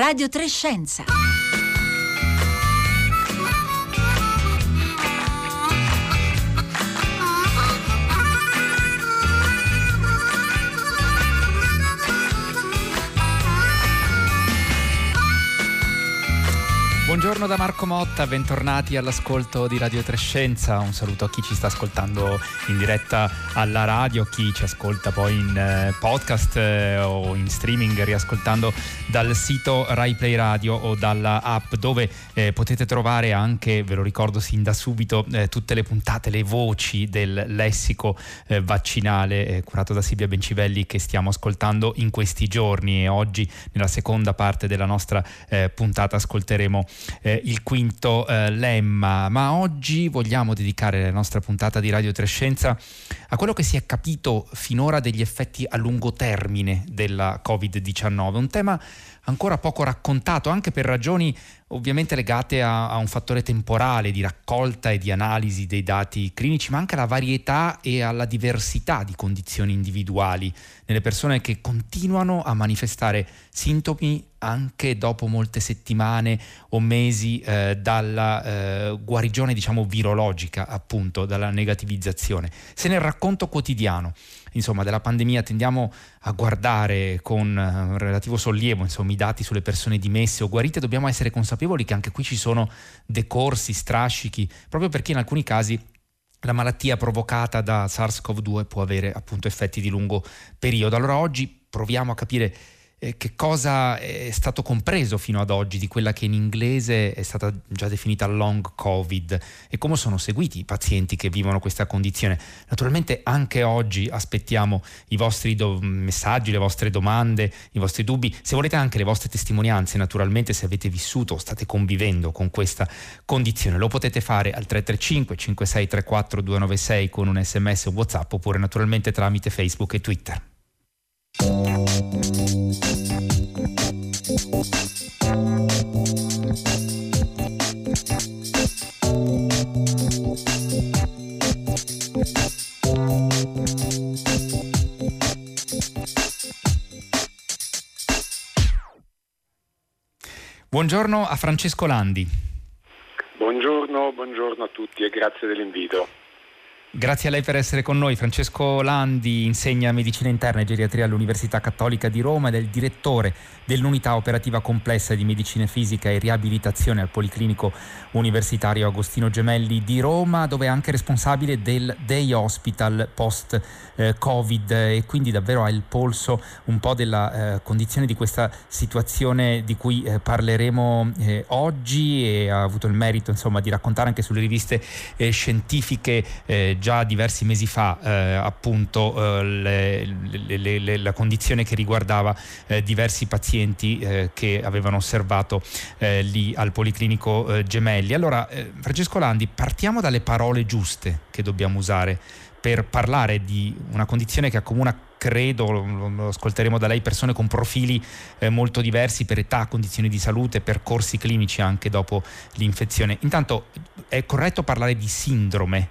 Radio Trescenza. Buongiorno da Marco Motta, bentornati all'ascolto di Radio Trescenza. Un saluto a chi ci sta ascoltando in diretta alla radio, chi ci ascolta poi in eh, podcast eh, o in streaming riascoltando dal sito Rai Play Radio o dalla app dove eh, potete trovare anche, ve lo ricordo sin da subito, eh, tutte le puntate, le voci del lessico eh, vaccinale eh, curato da Silvia Bencivelli che stiamo ascoltando in questi giorni e oggi nella seconda parte della nostra puntata ascolteremo eh, il quinto eh, lemma, ma oggi vogliamo dedicare la nostra puntata di Radio Trescenza a quello che si è capito finora degli effetti a lungo termine della Covid-19, un tema ancora poco raccontato anche per ragioni ovviamente legate a, a, un fattore temporale di raccolta e di analisi dei dati clinici, ma anche alla varietà e alla diversità di condizioni individuali nelle persone che continuano a manifestare sintomi anche dopo molte settimane o mesi eh, dalla eh, guarigione diciamo virologica appunto dalla negativizzazione. Se nel racconto quotidiano insomma, della pandemia tendiamo a guardare con uh, relativo sollievo insomma, i dati sulle persone dimesse o guarite, dobbiamo essere consapevoli che anche qui ci sono decorsi, strascichi, proprio perché in alcuni casi la malattia provocata da SARS-CoV-2 può avere appunto effetti di lungo periodo. Allora oggi proviamo a capire eh, che cosa è stato compreso fino ad oggi di quella che in inglese è stata già definita long covid e come sono seguiti i pazienti che vivono questa condizione. Naturalmente anche oggi aspettiamo i vostri do- messaggi, le vostre domande, i vostri dubbi, se volete anche le vostre testimonianze, naturalmente se avete vissuto o state convivendo con questa condizione, lo potete fare al 335 5634 296 con un sms o whatsapp oppure naturalmente tramite Facebook e Twitter. Buongiorno a Francesco Landi. Buongiorno, buongiorno a tutti e grazie dell'invito. Grazie a lei per essere con noi. Francesco Landi insegna medicina interna e geriatria all'Università Cattolica di Roma ed è il direttore dell'unità operativa complessa di medicina fisica e riabilitazione al Policlinico Universitario Agostino Gemelli di Roma, dove è anche responsabile del Day Hospital post eh, e quindi davvero ha il polso un po' della eh, condizione di questa situazione di cui eh, parleremo oggi e ha avuto il merito insomma di raccontare anche sulle riviste scientifiche già diversi mesi fa eh, appunto eh, le, le, le, la condizione che riguardava eh, diversi pazienti eh, che avevano osservato lì al Policlinico Gemelli. Allora, Francesco Landi, partiamo dalle parole giuste che dobbiamo usare per parlare di una condizione che accomuna credo, lo ascolteremo da lei, persone con profili eh, molto diversi per età, condizioni di salute, percorsi clinici anche dopo l'infezione. Intanto è corretto parlare di sindrome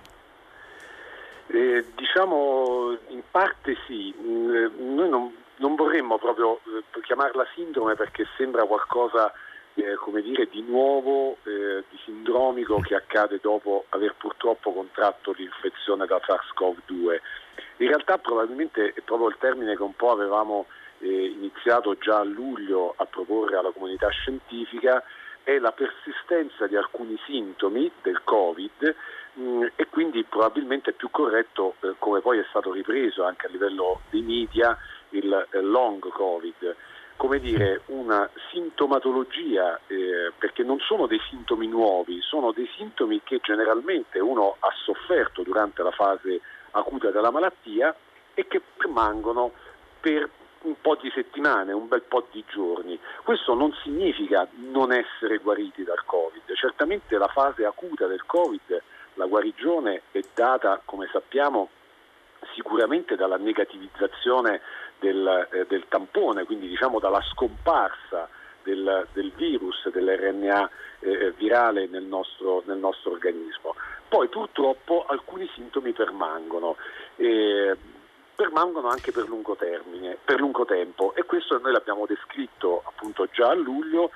diciamo in parte sì, mm, noi non, non vorremmo proprio eh, chiamarla sindrome perché sembra qualcosa eh, come dire, di nuovo, eh, di sindromico che accade dopo aver purtroppo contratto l'infezione da SARS-CoV-2. In realtà probabilmente è proprio il termine che un po' avevamo eh, iniziato già a luglio a proporre alla comunità scientifica, è la persistenza di alcuni sintomi del Covid e quindi probabilmente è più corretto, eh, come poi è stato ripreso anche a livello dei media, il eh, long Covid, come dire una sintomatologia, eh, perché non sono dei sintomi nuovi, sono dei sintomi che generalmente uno ha sofferto durante la fase acuta della malattia e che permangono per un po' di settimane, un bel po' di giorni. Questo non significa non essere guariti dal Covid, certamente la fase acuta del Covid la guarigione è data, come sappiamo, sicuramente dalla negativizzazione del, eh, del tampone, quindi diciamo dalla scomparsa del, del virus, dell'RNA eh, virale nel nostro, nel nostro, organismo. Poi purtroppo alcuni sintomi permangono. Eh, permangono anche per lungo termine, per lungo tempo e questo noi l'abbiamo descritto appunto già a luglio,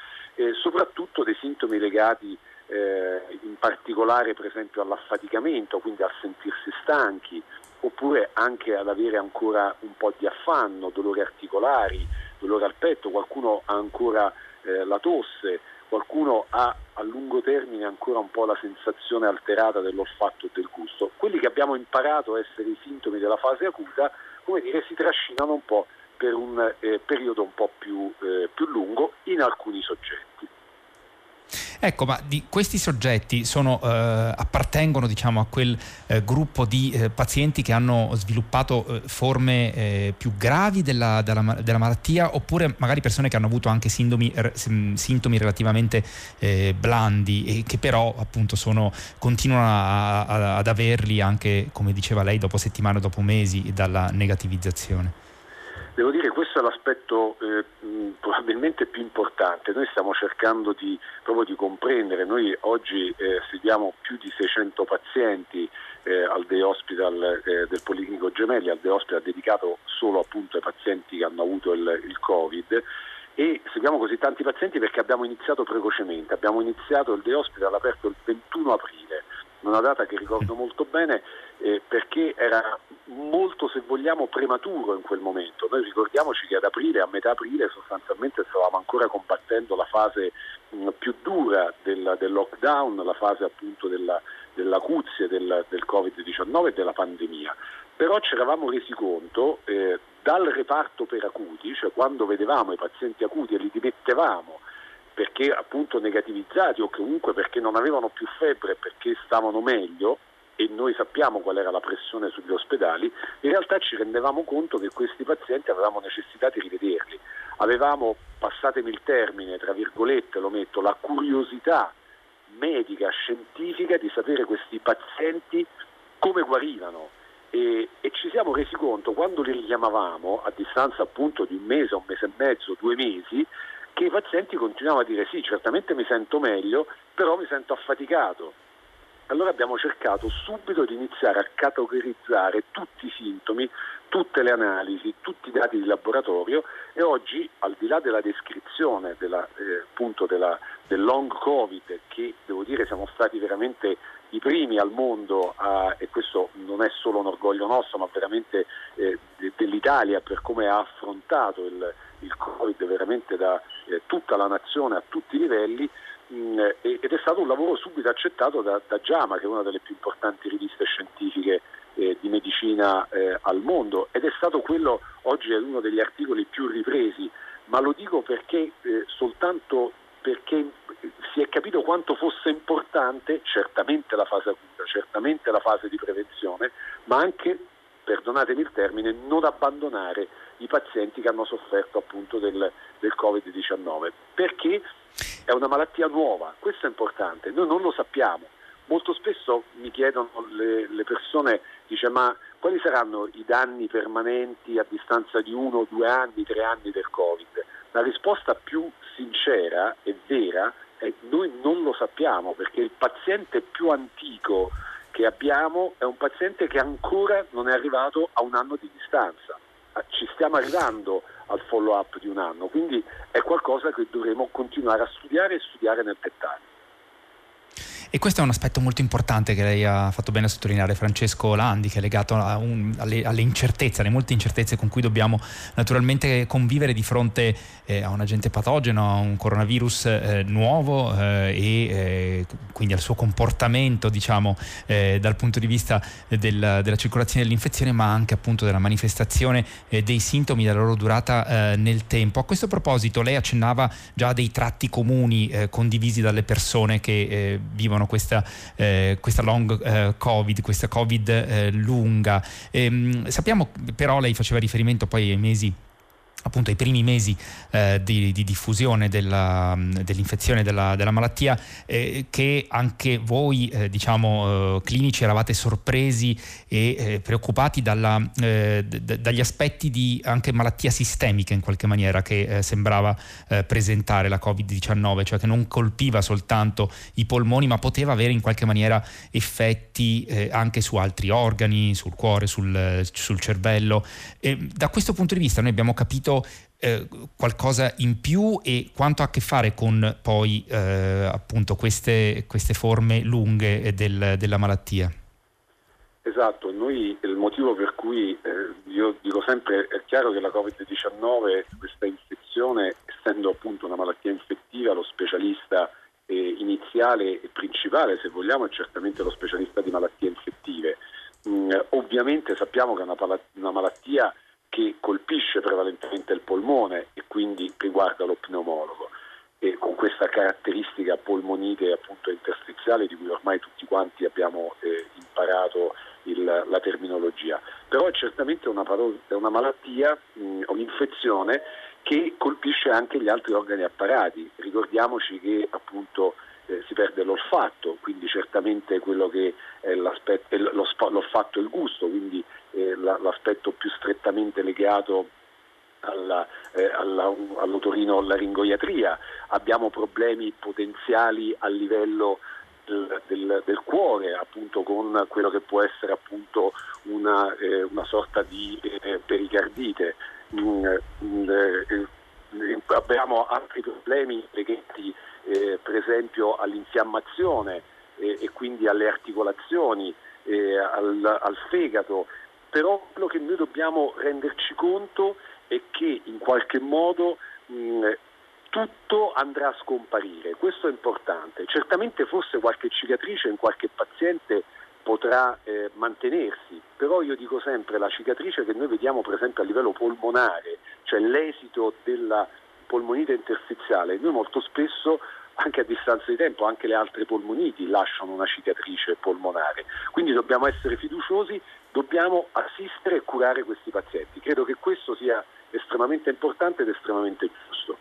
soprattutto dei sintomi legati eh, in particolare per esempio all'affaticamento, quindi al sentirsi stanchi, oppure anche ad avere ancora un po' di affanno, dolori articolari, dolore al petto, qualcuno ha ancora eh, la tosse, qualcuno ha a lungo termine ancora un po' la sensazione alterata dell'olfatto e del gusto. Quelli che abbiamo imparato a essere i sintomi della fase acuta, come dire, si trascinano un po' per un eh, periodo un po' più, eh, più lungo in alcuni soggetti. Ecco, ma di questi soggetti sono, eh, appartengono diciamo, a quel eh, gruppo di eh, pazienti che hanno sviluppato eh, forme eh, più gravi della, della, della, malattia oppure magari persone che hanno avuto anche sintomi, sintomi relativamente eh, blandi e che però appunto sono, continuano a, a, ad averli anche, come diceva lei, dopo settimane, dopo mesi dalla negativizzazione? Devo dire che questo è l'aspetto eh, probabilmente più importante. Noi stiamo cercando di, proprio di comprendere, noi oggi eh, seguiamo più di 600 pazienti eh, al Day Hospital eh, del Policlinico Gemelli, al Day Hospital dedicato solo appunto ai pazienti che hanno avuto il, il Covid e seguiamo così tanti pazienti perché abbiamo iniziato precocemente, abbiamo iniziato il Day Hospital aperto il 21 aprile una data che ricordo molto bene eh, perché era molto, se vogliamo, prematuro in quel momento. Noi ricordiamoci che ad aprile, a metà aprile, sostanzialmente stavamo ancora combattendo la fase mh, più dura del, del, lockdown, la fase appunto della, dell'acuzia del, del Covid-19 e della pandemia. Però ci eravamo resi conto eh, dal reparto per acuti, cioè quando vedevamo i pazienti acuti e li dimettevamo perché appunto negativizzati o comunque perché non avevano più febbre perché stavano meglio e noi sappiamo qual era la pressione sugli ospedali, in realtà ci rendevamo conto che questi pazienti avevamo necessità di rivederli. Avevamo, passatemi il termine, tra virgolette lo metto, la curiosità medica, scientifica di sapere questi pazienti come guarivano. E, e, ci siamo resi conto quando li richiamavamo a distanza appunto di un mese, un mese e mezzo, due mesi, che i pazienti continuavano a dire sì, certamente mi sento meglio, però mi sento affaticato. Allora abbiamo cercato subito di iniziare a categorizzare tutti i sintomi, tutte le analisi, tutti i dati di laboratorio e oggi al di là della descrizione della, eh, della, del long covid che devo dire siamo stati veramente i primi al mondo a, e questo non è solo un orgoglio nostro ma veramente eh, dell'Italia per come ha affrontato il, il Covid veramente da eh, tutta la nazione a tutti i livelli mh, mm, ed è stato un lavoro subito accettato da, da JAMA che è una delle più importanti riviste scientifiche eh, di medicina eh, al mondo. Ed è stato quello, oggi è uno degli articoli più ripresi, ma lo dico perché eh, soltanto perché si è capito quanto fosse importante certamente la fase acuta, certamente la fase di prevenzione, ma anche perdonatemi il termine, non abbandonare i pazienti che hanno sofferto appunto del, del Covid-19, perché è una malattia nuova, questo è importante, noi non lo sappiamo. Molto spesso mi chiedono le, le persone, dice ma quali saranno i danni permanenti a distanza di uno, due anni, tre anni del Covid? La risposta più sincera e vera è noi non lo sappiamo perché il paziente più antico che abbiamo è un paziente che ancora non è arrivato a un anno di distanza. Ah, ci stiamo arrivando al follow up di un anno, quindi è qualcosa che dovremo continuare a studiare e studiare nel dettaglio. E questo è un aspetto molto importante che lei ha fatto bene a sottolineare, Francesco Landi, che è legato un, alle, alle, incertezze, alle molte incertezze con cui dobbiamo naturalmente convivere di fronte eh, a un agente patogeno, a un coronavirus eh, nuovo eh, e eh, quindi al suo comportamento, diciamo, eh, dal punto di vista del, della circolazione dell'infezione, ma anche appunto della manifestazione dei sintomi, della loro durata nel tempo. A questo proposito, lei accennava già dei tratti comuni condivisi dalle persone che vivono vivono questa, eh, questa long eh, covid, questa covid eh, lunga. Ehm, sappiamo però, lei faceva riferimento poi ai mesi appunto ai primi mesi eh, di, di, diffusione della, dell'infezione della, della malattia eh, che anche voi eh, diciamo eh, clinici eravate sorpresi e eh, preoccupati dalla, eh, d- dagli aspetti di anche malattia sistemica in qualche maniera che sembrava presentare la Covid-19 cioè che non colpiva soltanto i polmoni ma poteva avere in qualche maniera effetti anche su altri organi sul cuore, sul, sul cervello. E da questo punto di vista noi abbiamo capito eh, qualcosa in più e quanto ha a che fare con poi eh, appunto queste, queste, forme lunghe del, della malattia? Esatto, noi il motivo per cui eh, io dico sempre è chiaro che la Covid-19, questa infezione, essendo appunto una malattia infettiva, lo specialista eh, iniziale e principale, se vogliamo, è certamente lo specialista di malattie infettive. Mm, ovviamente sappiamo che è una, una malattia che colpisce prevalentemente il polmone e quindi riguarda lo pneumologo e con questa caratteristica polmonite appunto interstiziale di cui ormai tutti quanti abbiamo eh, imparato il, la terminologia. Però è certamente una, è una malattia, mh, un'infezione che colpisce anche gli altri organi apparati. Ricordiamoci che appunto eh, si perde l'olfatto, quindi certamente quello che è, lo, l'olfatto e il gusto, quindi eh, l'aspetto più strettamente legato alla, eh, alla, all'otorino-laringoiatria, abbiamo problemi potenziali a livello del, del, del, cuore, appunto con quello che può essere appunto una, eh, una sorta di eh, pericardite. Mm, mm, eh, abbiamo altri problemi legati eh, per esempio all'infiammazione eh, e quindi alle articolazioni, al, al fegato però quello che noi dobbiamo renderci conto è che in qualche modo mh, tutto andrà a scomparire, questo è importante. Certamente forse qualche cicatrice in qualche paziente potrà eh, mantenersi, però io dico sempre la cicatrice che noi vediamo per esempio a livello polmonare, cioè l'esito della polmonite interstiziale, noi molto spesso anche a distanza di tempo, anche le altre polmoniti lasciano una cicatrice polmonare. Quindi dobbiamo essere fiduciosi, dobbiamo assistere e curare questi pazienti. Credo che questo sia estremamente importante ed estremamente giusto.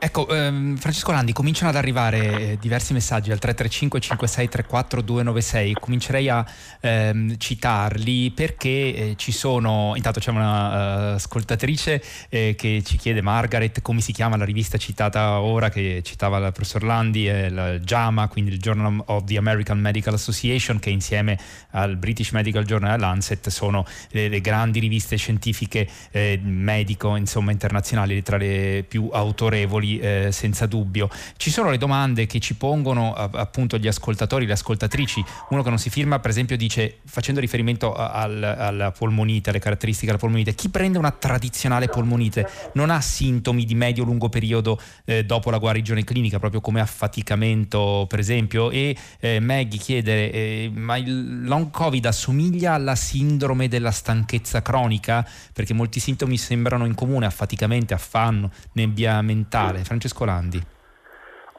Ecco, ehm, Francesco Landi, cominciano ad arrivare eh, diversi messaggi al 335 5634 296. Comincerei a ehm, citarli perché eh, ci sono. Intanto c'è una uh, ascoltatrice eh, che ci chiede, Margaret, come si chiama la rivista citata ora, che citava il professor Landi, è il JAMA, quindi il Journal of the American Medical Association, che insieme al British Medical Journal e al Lancet sono le, le grandi riviste scientifiche eh, medico, insomma, internazionali, tra le più autorevoli eh, senza dubbio. Ci sono le domande che ci pongono appunto gli ascoltatori, le ascoltatrici. Uno che non si firma, per esempio, dice, facendo riferimento al, alla polmonite, alle caratteristiche della polmonite, chi prende una tradizionale polmonite non ha sintomi di medio-lungo periodo eh, dopo la guarigione clinica, proprio come affaticamento, per esempio. E eh, Maggie chiede, eh, ma il long covid assomiglia alla sindrome della stanchezza cronica? Perché molti sintomi sembrano in comune, affaticamento, affanno, nebbia mentale generale. Francesco Landi.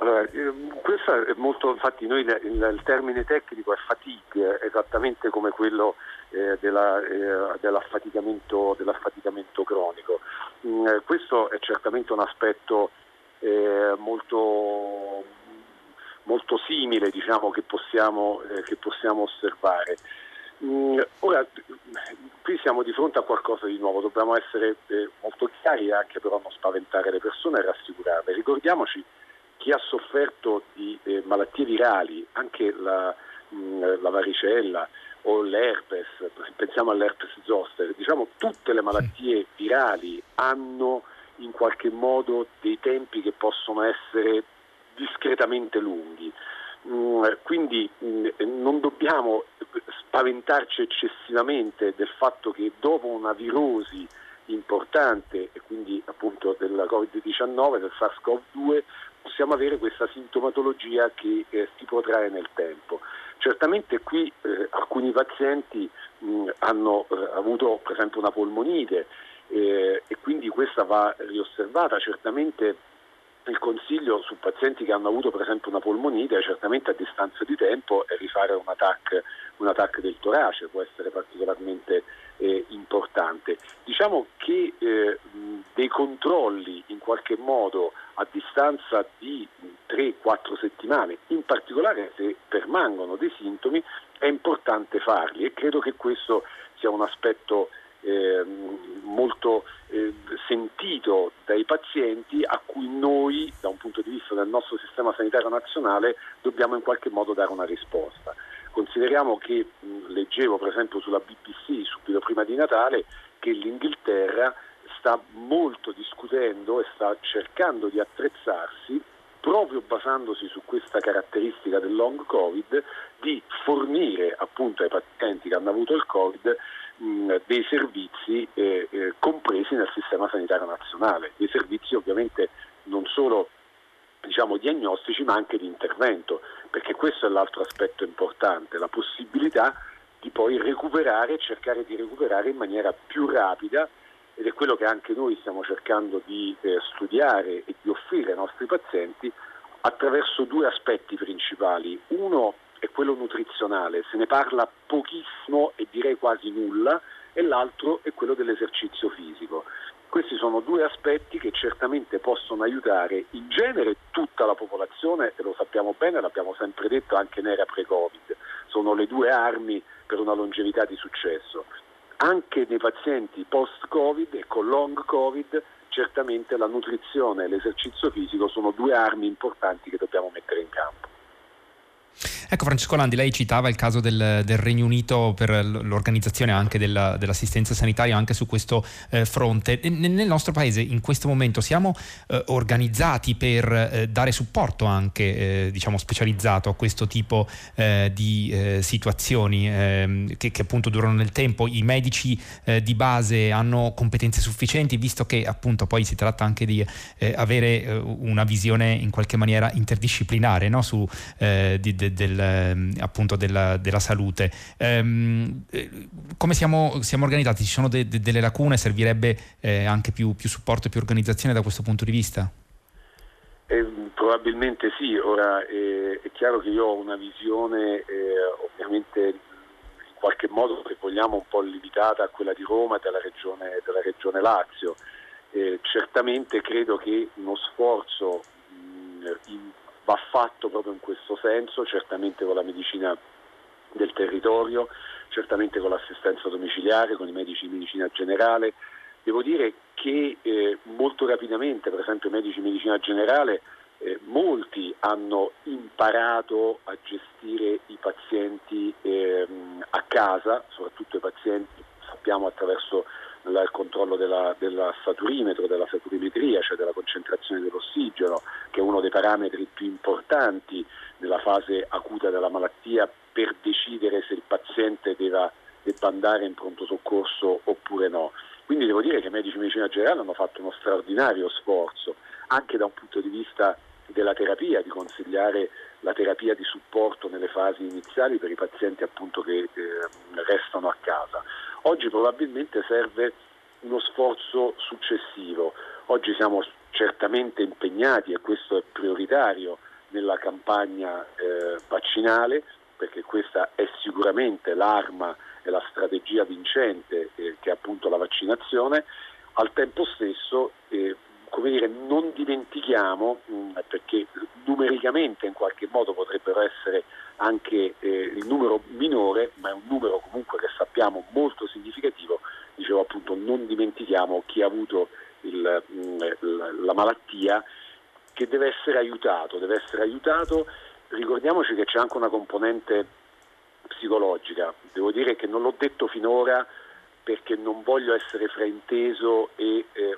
Allora, ehm, questo è molto, infatti noi il, il termine tecnico è fatigue, esattamente come quello eh, della, eh, dell'affaticamento, dell'affaticamento, cronico. Mm, eh, questo è certamente un aspetto eh, molto, molto, simile diciamo, che, possiamo, eh, che possiamo osservare. Mm, ora, qui siamo di fronte a qualcosa di nuovo, dobbiamo essere eh, molto chiari e anche però non spaventare le persone e rassicurarle. Ricordiamoci chi ha sofferto di eh, malattie virali, anche la, mm, la, varicella o l'herpes, pensiamo all'herpes zoster, diciamo tutte le malattie virali hanno in qualche modo dei tempi che possono essere discretamente lunghi. Mm, quindi mm, non dobbiamo spaventarci eccessivamente del fatto che dopo una virosi importante e quindi appunto della Covid-19, del SARS-CoV-2, possiamo avere questa sintomatologia che eh, si protrae nel tempo. Certamente qui eh, alcuni pazienti mh, hanno eh, avuto per esempio una polmonite eh, e quindi questa va riosservata, certamente il consiglio su pazienti che hanno avuto per esempio una polmonite certamente a distanza di tempo è rifare un attack un attacco del torace può essere particolarmente eh, importante. Diciamo che eh, dei controlli in qualche modo a distanza di 3-4 settimane, in particolare se permangono dei sintomi, è importante farli e credo che questo sia un aspetto eh, molto eh, sentito dai pazienti a cui noi, da un punto di vista del nostro sistema sanitario nazionale, dobbiamo in qualche modo dare una risposta. Consideriamo che mh, leggevo per esempio sulla BBC subito prima di Natale che l'Inghilterra sta molto discutendo e sta cercando di attrezzarsi proprio basandosi su questa caratteristica del long covid di fornire appunto ai pazienti che hanno avuto il covid dei servizi eh, eh, compresi nel sistema sanitario nazionale, dei servizi ovviamente non solo diciamo, diagnostici ma anche di intervento, perché questo è l'altro aspetto importante, la possibilità di poi recuperare, cercare di recuperare in maniera più rapida ed è quello che anche noi stiamo cercando di eh, studiare e di offrire ai nostri pazienti attraverso due aspetti principali. Uno è quello nutrizionale, se ne parla pochissimo e direi quasi nulla, e l'altro è quello dell'esercizio fisico. Questi sono due aspetti che certamente possono aiutare in genere tutta la popolazione, e lo sappiamo bene, l'abbiamo sempre detto anche in era pre-Covid, sono le due armi per una longevità di successo. Anche nei pazienti post-Covid e con long Covid certamente la nutrizione e l'esercizio fisico sono due armi importanti che dobbiamo mettere in campo. Ecco Francesco Landi, lei citava il caso del, del Regno Unito per l'organizzazione anche della, dell'assistenza sanitaria anche su questo eh, fronte. nel nostro paese in questo momento siamo eh, organizzati per eh, dare supporto anche eh, diciamo specializzato a questo tipo eh, di eh, situazioni ehm, che, che, appunto durano nel tempo. I medici di base hanno competenze sufficienti visto che appunto poi si tratta anche di avere una visione in qualche maniera interdisciplinare no? su, di, de, del Ehm, appunto della, della salute. Ehm, come siamo, siamo, organizzati? Ci sono de, de, delle lacune? Servirebbe eh, anche più, più, supporto e più organizzazione da questo punto di vista? Eh, probabilmente sì, ora eh, è chiaro che io ho una visione eh, ovviamente in qualche modo se vogliamo un po' limitata a quella di Roma e della regione, della regione Lazio. Eh, certamente credo che uno sforzo mh, in va fatto proprio in questo senso, certamente con la medicina del territorio, certamente con l'assistenza domiciliare, con i medici di medicina generale. Devo dire che eh, molto rapidamente, per esempio i medici di medicina generale, eh, molti hanno imparato a gestire i pazienti eh, a casa, soprattutto i pazienti sappiamo attraverso il controllo della, della saturimetro, della saturimetria, cioè della concentrazione dell'ossigeno, che è uno dei parametri più importanti nella fase acuta della malattia per decidere se il paziente debba, debba andare in pronto soccorso oppure no. Quindi devo dire che i medici di medicina generale hanno fatto uno straordinario sforzo, anche da un punto di vista della terapia, di consigliare la terapia di supporto nelle fasi iniziali per i pazienti appunto che eh, restano a casa. Oggi probabilmente serve uno sforzo successivo. Oggi siamo certamente impegnati e questo è prioritario nella campagna eh, vaccinale perché questa è sicuramente l'arma e la strategia vincente eh, che è appunto la vaccinazione. Al tempo stesso eh, come dire, non dimentichiamo, mh, mm, perché numericamente in qualche modo potrebbero essere anche eh, il numero minore, ma è un numero comunque che sappiamo molto significativo, dicevo appunto non dimentichiamo chi ha avuto il, mh, mm, la malattia che deve essere aiutato, deve essere aiutato, ricordiamoci che c'è anche una componente psicologica, devo dire che non l'ho detto finora perché non voglio essere frainteso e eh,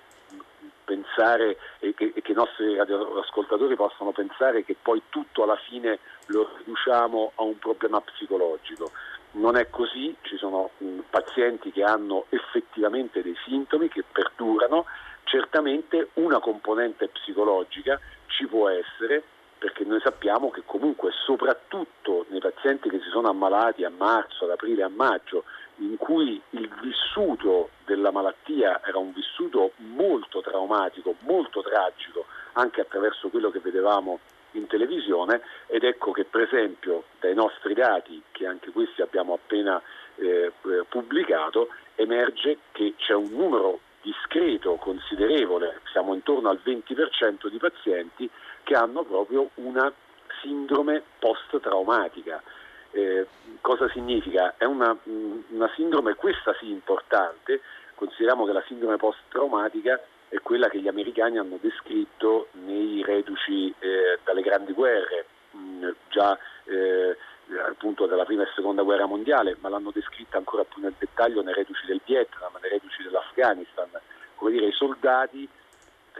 pensare e che, che, i nostri radioascoltatori possano pensare che poi tutto alla fine lo riduciamo a un problema psicologico. Non è così, ci sono mh, pazienti che hanno effettivamente dei sintomi che perdurano, certamente una componente psicologica ci può essere perché noi sappiamo che comunque soprattutto nei pazienti che si sono ammalati a marzo, ad aprile, a maggio, in cui il vissuto della malattia era un vissuto molto traumatico, molto tragico, anche attraverso quello che vedevamo in televisione ed ecco che per esempio dai nostri dati, che anche questi abbiamo appena eh, pubblicato, emerge che c'è un numero discreto, considerevole, siamo intorno al 20% di pazienti che hanno proprio una sindrome post-traumatica. Eh, cosa significa? È una, una, sindrome, questa sì importante, consideriamo che la sindrome post-traumatica è quella che gli americani hanno descritto nei reduci eh, dalle grandi guerre, mh, già eh, appunto della prima e seconda guerra mondiale, ma l'hanno descritta ancora più nel dettaglio nei reduci del Vietnam, nei reduci dell'Afghanistan, come dire i soldati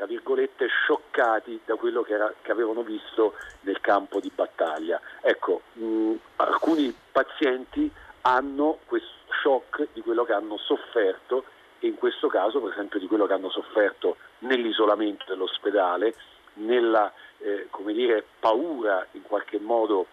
tra virgolette scioccati da quello che, era, che avevano visto nel campo di battaglia. Ecco, mh, alcuni pazienti hanno questo shock di quello che hanno sofferto e in questo caso per esempio di quello che hanno sofferto nell'isolamento dell'ospedale, nella eh, dire, paura in qualche modo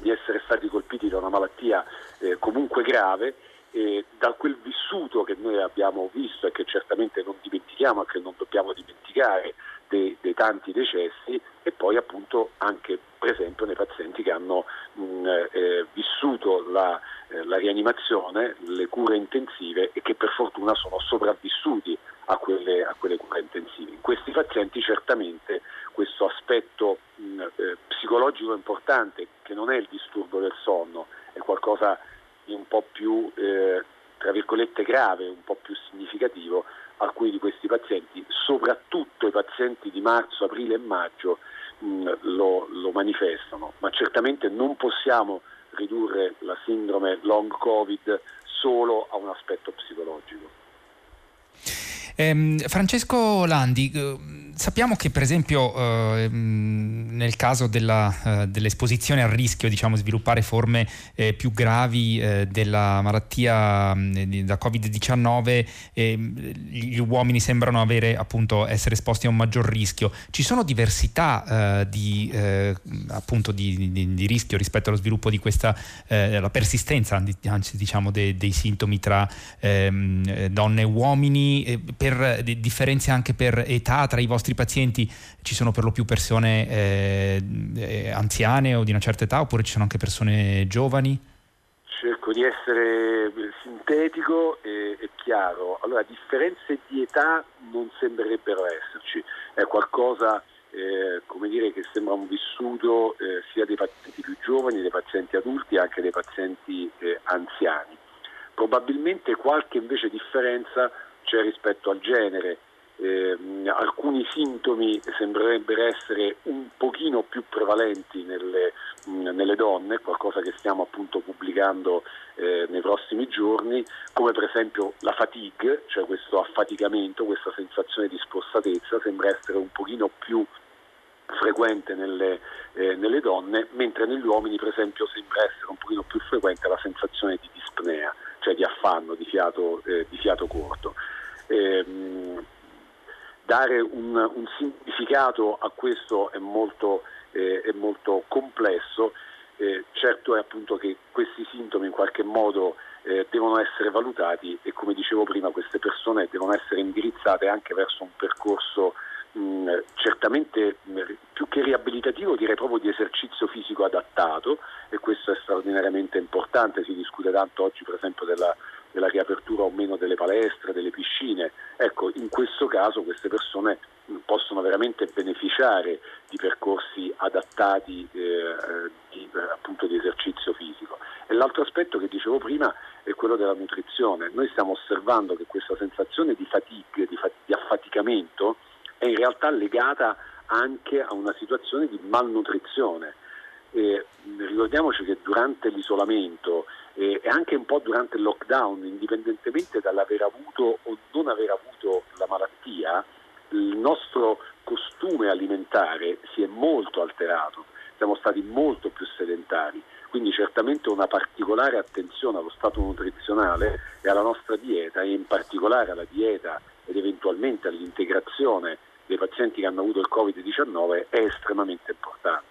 di essere stati colpiti da una malattia eh, comunque grave e da quel vissuto che noi abbiamo visto e che certamente non dimentichiamo e che non dobbiamo dimenticare dei, dei, tanti decessi e poi appunto anche per esempio nei pazienti che hanno mh, eh, vissuto la, eh, la, rianimazione, le cure intensive e che per fortuna sono sopravvissuti a quelle, a quelle cure intensive. In questi pazienti certamente questo aspetto mh, eh, psicologico importante che non è il disturbo del sonno, è qualcosa di un po' più eh, tra virgolette grave, un po' più significativo, alcuni di questi pazienti, soprattutto i pazienti di marzo, aprile e maggio, mh, lo, lo manifestano, ma certamente non possiamo ridurre la sindrome long covid solo a un aspetto psicologico. Eh, Francesco Landi, eh, sappiamo che per esempio eh, nel caso della, eh, dell'esposizione al rischio diciamo, di sviluppare forme eh, più gravi eh, della malattia mh, da Covid-19 ehm, gli uomini sembrano avere, appunto, essere esposti a un maggior rischio. Ci sono diversità di, appunto, di, di, di, rischio rispetto allo sviluppo di questa, la persistenza anzi diciamo de, dei sintomi tra ehm, donne e uomini per per differenze anche per età tra i vostri pazienti? Ci sono per lo più persone eh, eh, anziane o di una certa età oppure ci sono anche persone giovani? Cerco di essere sintetico e, e chiaro. Allora, differenze di età non sembrerebbero esserci, è qualcosa eh, come dire, che sembra un vissuto eh, sia dei pazienti più giovani, dei pazienti adulti, anche dei pazienti eh, anziani. Probabilmente qualche invece differenza c'è rispetto al genere. Eh, alcuni sintomi sembrerebbero essere un pochino più prevalenti nelle, mh, nelle donne, qualcosa che stiamo appunto pubblicando eh, nei prossimi giorni, come per esempio la fatigue, cioè questo affaticamento, questa sensazione di spossatezza, sembra essere un pochino più frequente nelle, eh, nelle donne, mentre negli uomini per esempio sembra essere un pochino più frequente la sensazione di dispnea, cioè di affanno, di fiato, eh, di fiato corto ehm, dare un, un, significato a questo è molto, eh, è molto complesso. Eh, certo è appunto che questi sintomi in qualche modo eh, devono essere valutati e come dicevo prima queste persone devono essere indirizzate anche verso un percorso mh, certamente mh, più che riabilitativo direi proprio di esercizio fisico adattato e questo è straordinariamente importante, si discute tanto oggi per esempio della della riapertura o meno delle palestre, delle piscine. Ecco, in questo caso queste persone possono veramente beneficiare di percorsi adattati eh, di, appunto di esercizio fisico. E l'altro aspetto che dicevo prima è quello della nutrizione. Noi stiamo osservando che questa sensazione di fatigue, di, fat- di affaticamento, è in realtà legata anche a una situazione di malnutrizione. E ricordiamoci che durante l'isolamento anche un po' durante il lockdown, indipendentemente dall'aver avuto o non aver avuto la malattia, il nostro costume alimentare si è molto alterato, siamo stati molto più sedentari, quindi certamente una particolare attenzione allo stato nutrizionale e alla nostra dieta e in particolare alla dieta ed eventualmente all'integrazione dei pazienti che hanno avuto il Covid-19 è estremamente importante.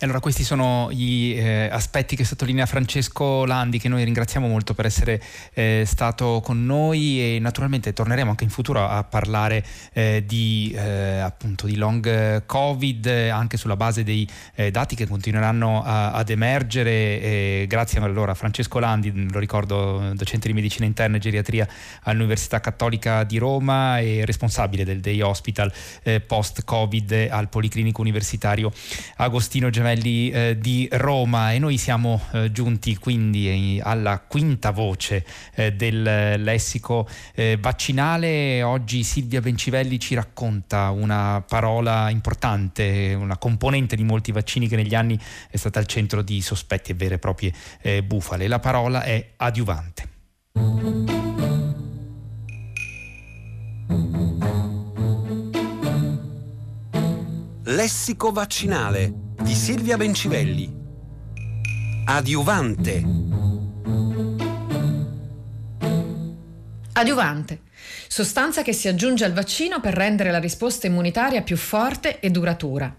E allora questi sono gli eh, aspetti che sottolinea Francesco Landi, che noi ringraziamo molto per essere eh, stato con noi e naturalmente torneremo anche in futuro a parlare eh, di, eh, appunto, di long covid anche sulla base dei eh, dati che continueranno a, ad emergere. grazie allora a Francesco Landi, lo ricordo, docente di medicina interna e geriatria all'Università Cattolica di Roma e responsabile del Day Hospital eh, post-Covid al Policlinico Universitario Agostino Gemelli Gemelli eh, di Roma e noi siamo eh, giunti quindi alla quinta voce eh, del lessico eh, vaccinale. Oggi Silvia Bencivelli ci racconta una parola importante, una componente di molti vaccini che negli anni è stata al centro di sospetti e vere e proprie eh, bufale. La parola è adiuvante. Lessico vaccinale di Silvia Bencivelli. Adiuvante. Adiuvante. Sostanza che si aggiunge al vaccino per rendere la risposta immunitaria più forte e duratura.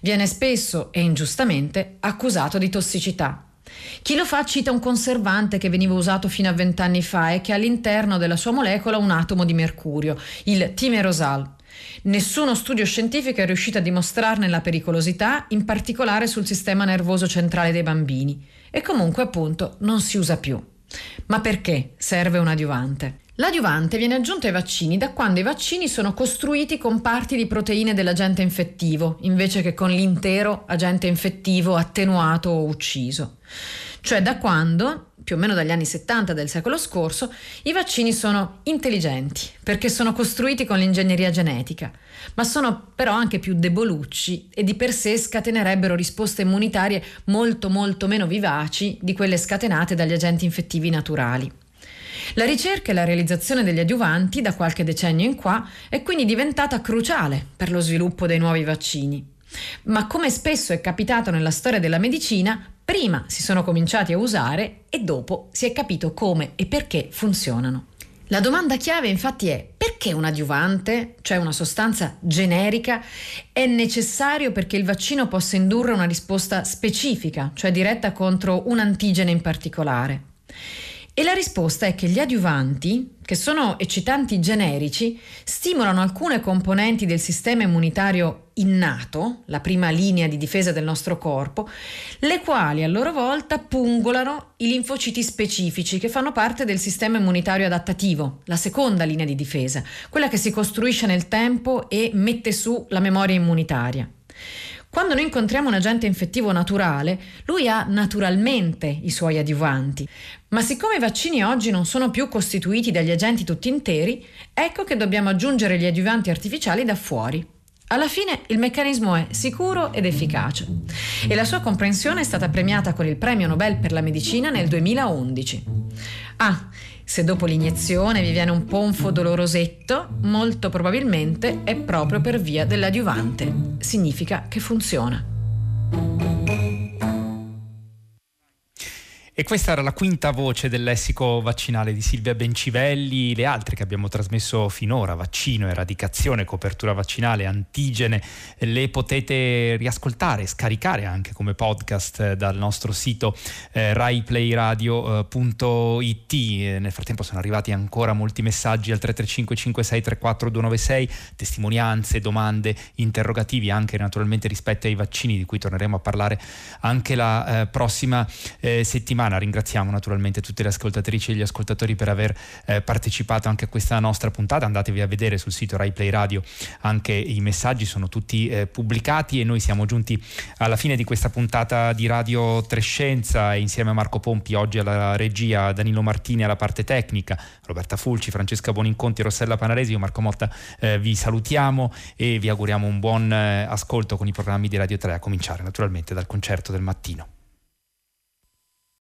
Viene spesso e ingiustamente accusato di tossicità. Chi lo fa cita un conservante che veniva usato fino a vent'anni fa e che ha all'interno della sua molecola un atomo di mercurio, il timerosal. Nessuno studio scientifico è riuscito a dimostrarne la pericolosità, in particolare sul sistema nervoso centrale dei bambini, e comunque appunto non si usa più. Ma perché serve un adiuvante? L'adiuvante viene aggiunto ai vaccini da quando i vaccini sono costruiti con parti di proteine dell'agente infettivo, invece che con l'intero agente infettivo attenuato o ucciso. Cioè da quando, più o meno dagli anni 70 del secolo scorso, i vaccini sono intelligenti, perché sono costruiti con l'ingegneria genetica, ma sono però anche più debolucci e di per sé scatenerebbero risposte immunitarie molto molto meno vivaci di quelle scatenate dagli agenti infettivi naturali. La ricerca e la realizzazione degli adiuvanti da qualche decennio in qua è quindi diventata cruciale per lo sviluppo dei nuovi vaccini. Ma come spesso è capitato nella storia della medicina, prima si sono cominciati a usare e dopo si è capito come e perché funzionano. La domanda chiave infatti è perché un adiuvante, cioè una sostanza generica, è necessario perché il vaccino possa indurre una risposta specifica, cioè diretta contro un antigene in particolare. E la risposta è che gli adiuvanti, che sono eccitanti generici, stimolano alcune componenti del sistema immunitario innato, la prima linea di difesa del nostro corpo, le quali a loro volta pungolano i linfociti specifici che fanno parte del sistema immunitario adattativo, la seconda linea di difesa, quella che si costruisce nel tempo e mette su la memoria immunitaria. Quando noi incontriamo un agente infettivo naturale, lui ha naturalmente i suoi adiuvanti, ma siccome i vaccini oggi non sono più costituiti dagli agenti tutti interi, ecco che dobbiamo aggiungere gli adiuvanti artificiali da fuori. Alla fine il meccanismo è sicuro ed efficace e la sua comprensione è stata premiata con il premio Nobel per la medicina nel 2011. Ah, se dopo l'iniezione vi viene un ponfo dolorosetto, molto probabilmente è proprio per via dell'adiuvante. Significa che funziona. E questa era la quinta voce del lessico vaccinale di Silvia Bencivelli, le altre che abbiamo trasmesso finora, vaccino, eradicazione, copertura vaccinale, antigene, le potete riascoltare, scaricare anche come podcast eh, dal nostro sito eh, raiplayradio.it. Eh, nel frattempo sono arrivati ancora molti messaggi al 335 5634 296, testimonianze, domande, interrogativi anche naturalmente rispetto ai vaccini di cui torneremo a parlare anche la eh, prossima eh, settimana settimana. Ringraziamo naturalmente tutte le ascoltatrici e gli ascoltatori per aver eh, partecipato anche a questa nostra puntata. Andatevi a vedere sul sito Rai Play Radio, anche i messaggi sono tutti eh, pubblicati e noi siamo giunti alla fine di questa puntata di Radio Trescenza insieme a Marco Pompi oggi alla regia, Danilo Martini alla parte tecnica, Roberta Fulci, Francesca Boninconti, Rossella Panaresi, io Marco Motta eh, vi salutiamo e vi auguriamo un buon eh, ascolto con i programmi di Radio 3 a cominciare naturalmente dal concerto del mattino.